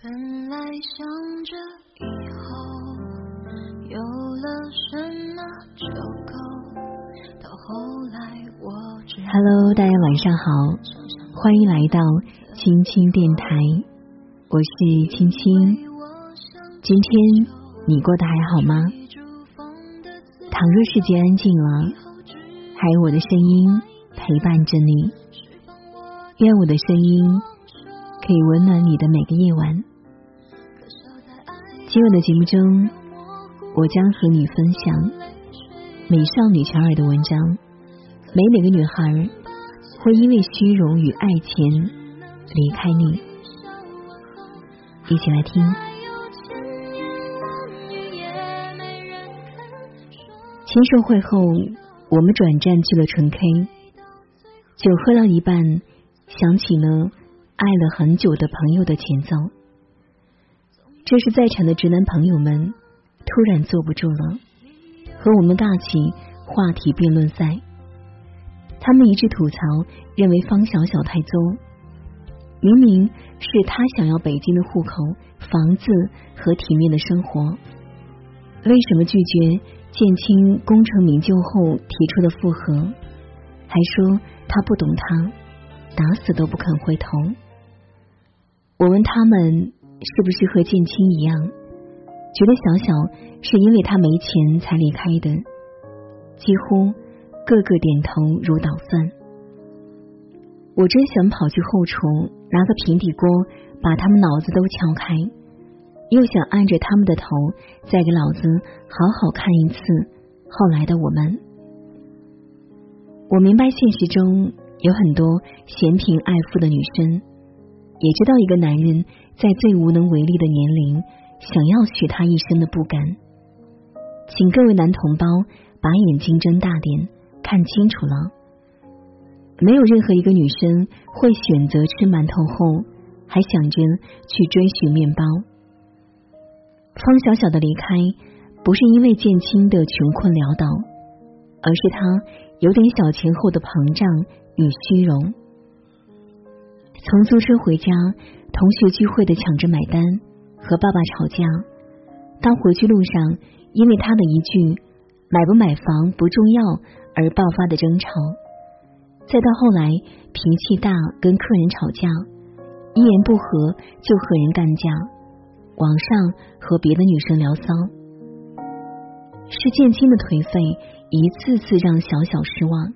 本来想着以后有了什么就够，到后来我只 Hello，大家晚上好，欢迎来到青青电台，我是青青。今天你过得还好吗？倘若世界安静了，还有我的声音陪伴着你，愿我的声音可以温暖你的每个夜晚。今晚的节目中，我将和你分享美少女乔尔的文章。没哪个女孩会因为虚荣与爱钱离开你。一起来听。签售会后，我们转战去了纯 K，酒喝到一半，想起了爱了很久的朋友的前奏。这是在场的直男朋友们突然坐不住了，和我们尬起话题辩论赛。他们一致吐槽，认为方小小太作。明明是他想要北京的户口、房子和体面的生活，为什么拒绝建清功成名就后提出的复合？还说他不懂他，打死都不肯回头。我问他们是不是和建清一样，觉得小小是因为他没钱才离开的，几乎。个个点头如捣蒜，我真想跑去后厨拿个平底锅把他们脑子都敲开，又想按着他们的头再给老子好好看一次后来的我们。我明白现实中有很多嫌贫爱富的女生，也知道一个男人在最无能为力的年龄想要许他一生的不甘，请各位男同胞把眼睛睁大点。看清楚了，没有任何一个女生会选择吃馒头后还想着去追寻面包。方小小的离开不是因为建清的穷困潦倒，而是他有点小钱后的膨胀与虚荣。从租车回家，同学聚会的抢着买单，和爸爸吵架，到回去路上因为他的一句“买不买房不重要”。而爆发的争吵，再到后来脾气大，跟客人吵架，一言不合就和人干架，网上和别的女生聊骚，是建清的颓废一次次让小小失望。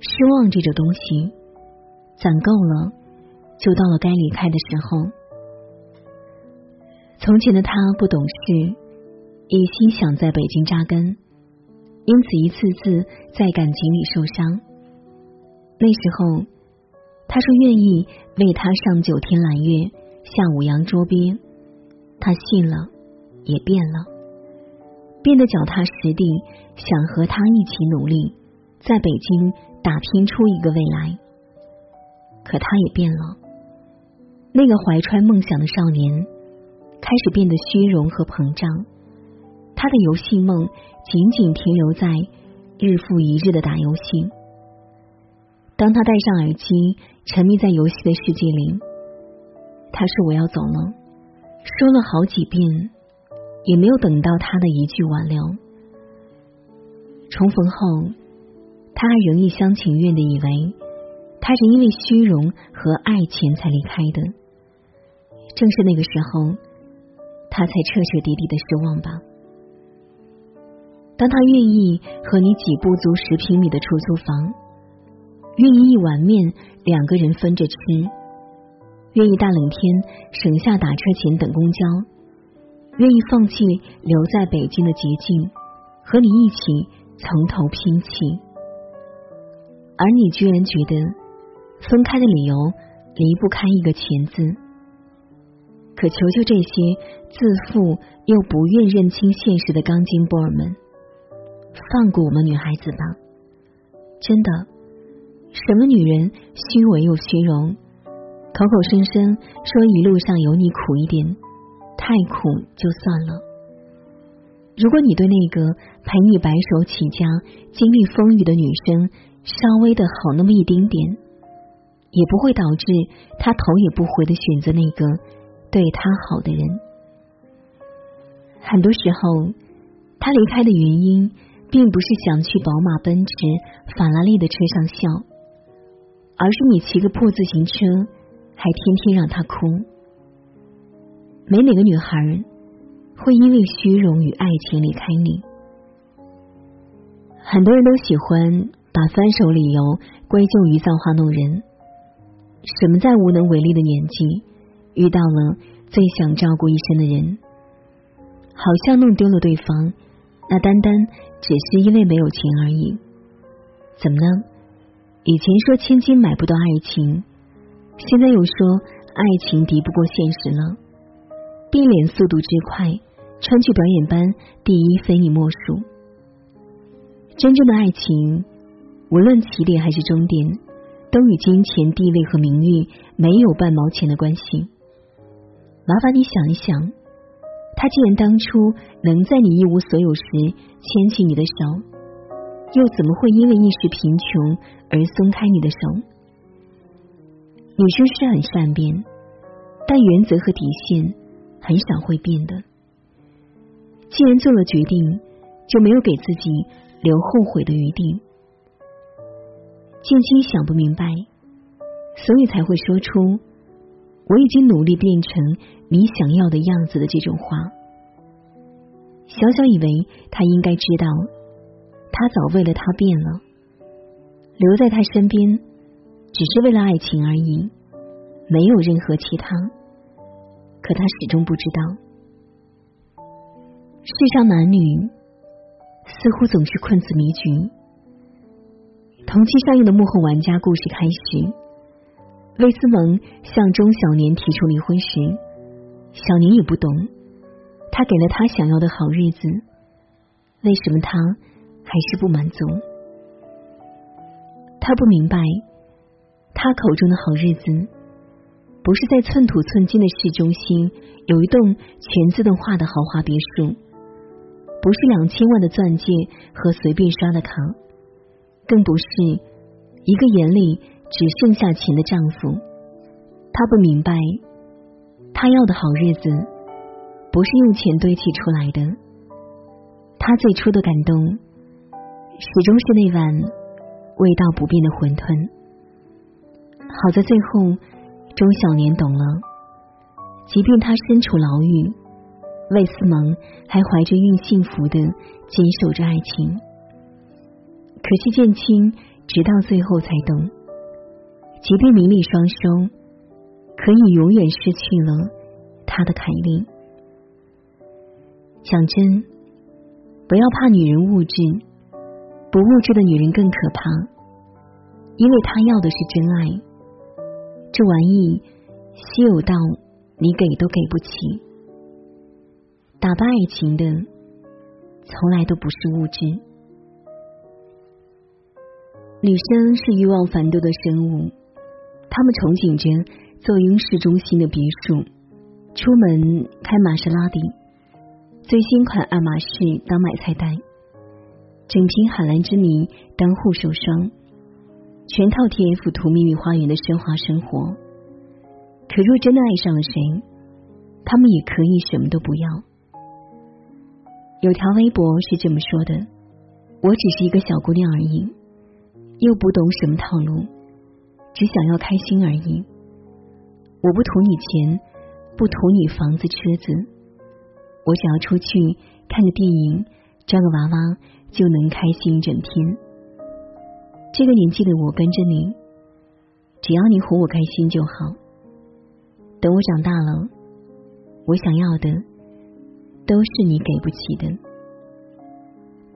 失望这种东西，攒够了，就到了该离开的时候。从前的他不懂事，一心想在北京扎根。因此，一次次在感情里受伤。那时候，他说愿意为他上九天揽月，下五洋捉鳖。他信了，也变了，变得脚踏实地，想和他一起努力，在北京打拼出一个未来。可他也变了，那个怀揣梦想的少年，开始变得虚荣和膨胀。他的游戏梦仅仅停留在日复一日的打游戏。当他戴上耳机，沉迷在游戏的世界里，他说：“我要走了。”说了好几遍，也没有等到他的一句挽留。重逢后，他还仍一厢情愿的以为他是因为虚荣和爱钱才离开的。正是那个时候，他才彻彻底底的失望吧。当他愿意和你挤不足十平米的出租房，愿意一碗面两个人分着吃，愿意大冷天省下打车钱等公交，愿意放弃留在北京的捷径，和你一起从头拼起，而你居然觉得分开的理由离不开一个钱字，可求求这些自负又不愿认清现实的钢筋波尔们！放过我们女孩子吧，真的，什么女人虚伪又虚荣，口口声声说一路上有你苦一点，太苦就算了。如果你对那个陪你白手起家、经历风雨的女生稍微的好那么一丁点，也不会导致他头也不回的选择那个对他好的人。很多时候，他离开的原因，并不是想去宝马、奔驰、法拉利的车上笑，而是你骑个破自行车，还天天让他哭。没哪个女孩会因为虚荣与爱情离开你。很多人都喜欢把分手理由归咎于造化弄人。什么在无能为力的年纪遇到了最想照顾一生的人，好像弄丢了对方，那单单只是因为没有钱而已。怎么呢？以前说千金买不到爱情，现在又说爱情敌不过现实了。变脸速度之快，川剧表演班第一非你莫属。真正的爱情，无论起点还是终点。都与金钱、地位和名誉没有半毛钱的关系。麻烦你想一想，他既然当初能在你一无所有时牵起你的手，又怎么会因为一时贫穷而松开你的手？女生是很善变，但原则和底线很少会变的。既然做了决定，就没有给自己留后悔的余地。静心想不明白，所以才会说出“我已经努力变成你想要的样子”的这种话。小小以为他应该知道，他早为了他变了，留在他身边只是为了爱情而已，没有任何其他。可他始终不知道，世上男女似乎总是困字迷局。同期上映的《幕后玩家》故事开始，魏思萌向钟小年提出离婚时，小年也不懂，他给了他想要的好日子，为什么他还是不满足？他不明白，他口中的好日子，不是在寸土寸金的市中心有一栋全自动化的豪华别墅，不是两千万的钻戒和随便刷的卡。更不是一个眼里只剩下钱的丈夫。他不明白，他要的好日子不是用钱堆砌出来的。他最初的感动，始终是那碗味道不变的馄饨。好在最后，钟小年懂了，即便他身处牢狱，魏思萌还怀着孕幸福的坚守着爱情。可惜建清直到最后才懂，即便名利双收，可以永远失去了他的凯丽。讲真，不要怕女人物质，不物质的女人更可怕，因为她要的是真爱。这玩意稀有到你给都给不起。打败爱情的，从来都不是物质。女生是欲望繁多的生物，她们憧憬着坐拥市中心的别墅，出门开玛莎拉蒂，最新款爱马仕当买菜袋，整瓶海蓝之谜当护手霜，全套 T F 图秘密花园的奢华生活。可若真的爱上了谁，他们也可以什么都不要。有条微博是这么说的：“我只是一个小姑娘而已。”又不懂什么套路，只想要开心而已。我不图你钱，不图你房子车子，我想要出去看个电影，抓个娃娃就能开心一整天。这个年纪的我跟着你，只要你哄我开心就好。等我长大了，我想要的都是你给不起的。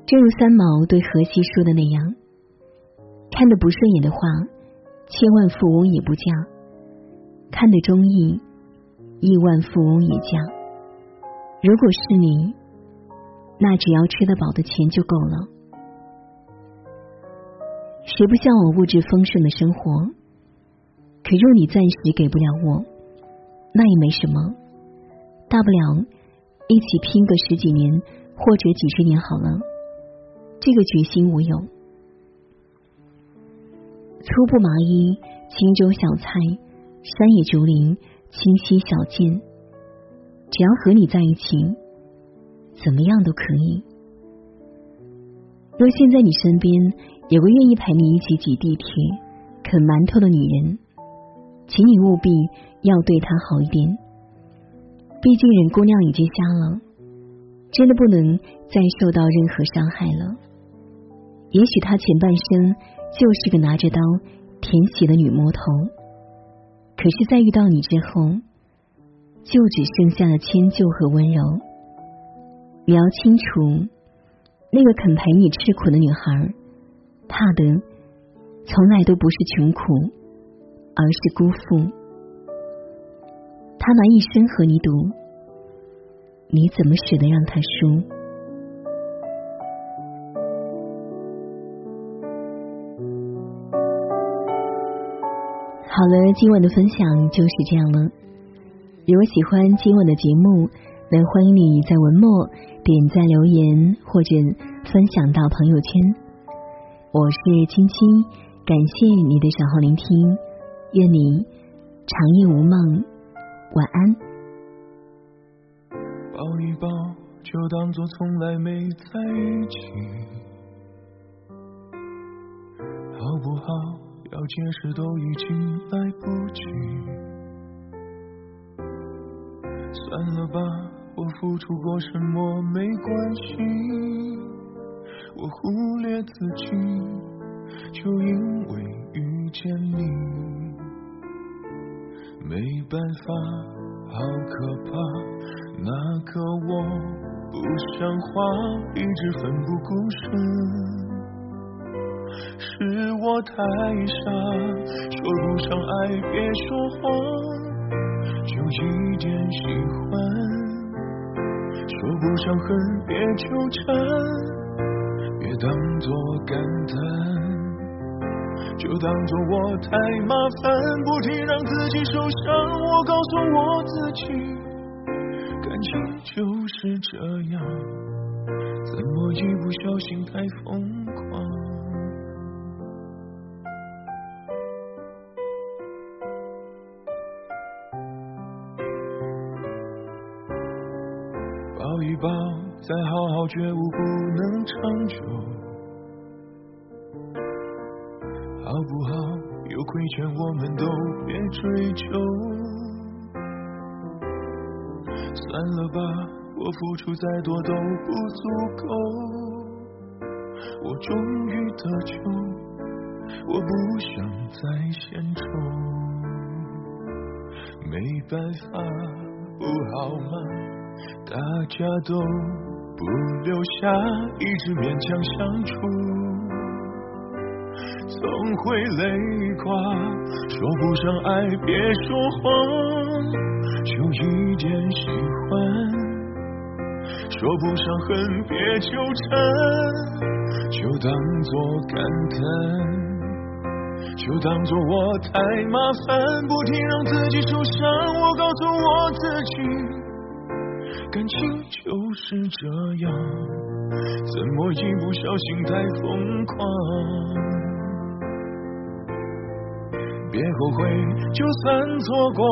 正如三毛对荷西说的那样。看得不顺眼的话，千万富翁也不嫁；看得中意，亿万富翁也嫁。如果是你，那只要吃得饱的钱就够了。谁不向往物质丰盛的生活？可若你暂时给不了我，那也没什么，大不了一起拼个十几年或者几十年好了。这个决心我有。粗布麻衣清粥小菜、山野竹林、清溪小涧，只要和你在一起，怎么样都可以。若现在你身边有个愿意陪你一起挤地铁、啃馒头的女人，请你务必要对她好一点。毕竟人姑娘已经瞎了，真的不能再受到任何伤害了。也许她前半生就是个拿着刀。舔血的女魔头，可是，在遇到你之后，就只剩下了迁就和温柔。你要清楚，那个肯陪你吃苦的女孩，怕的从来都不是穷苦，而是辜负。她拿一生和你赌，你怎么舍得让她输？好了，今晚的分享就是这样了。如果喜欢今晚的节目，那欢迎你在文末点赞留言或者分享到朋友圈。我是青青，感谢你的守候聆听，愿你长夜无梦，晚安。抱一抱，就当做从来没在一起，好不好？要解释都已经来不及，算了吧，我付出过什么没关系，我忽略自己，就因为遇见你，没办法，好可怕，那个我不像话，一直奋不顾身。是我太傻，说不上爱别说谎，就一点喜欢；说不上恨别纠缠，别当作感叹，就当作我太麻烦，不停让自己受伤。我告诉我自己，感情就是这样，怎么一不小心太疯狂？好好觉悟不能长久，好不好？有亏欠我们都别追究。算了吧，我付出再多都不足够。我终于得救，我不想再献丑。没办法，不好吗？大家都不留下，一直勉强相处，总会累垮。说不上爱，别说谎，就一点喜欢；说不上恨，别纠缠，就当作感叹，就当作我太麻烦，不停让自己受伤。我告诉我自己。感情就是这样，怎么一不小心太疯狂？别后悔，就算错过，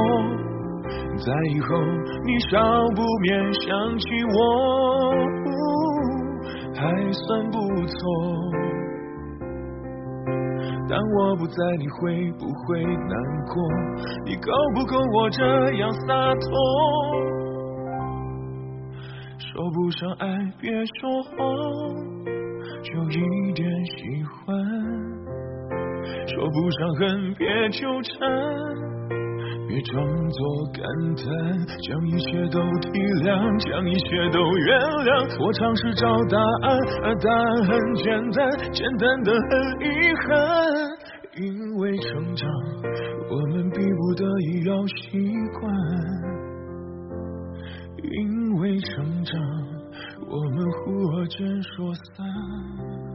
在以后你少不免想起我，还算不错。当我不在，你会不会难过？你够不够我这样洒脱？说不上爱，别说谎，就一点喜欢；说不上恨，别纠缠，别装作感叹，将一切都体谅，将一切都原谅。我尝试找答案，而答案很简单，简单的很遗憾。因为成长，我们逼不得已要习惯。因没成长，我们忽而间说散。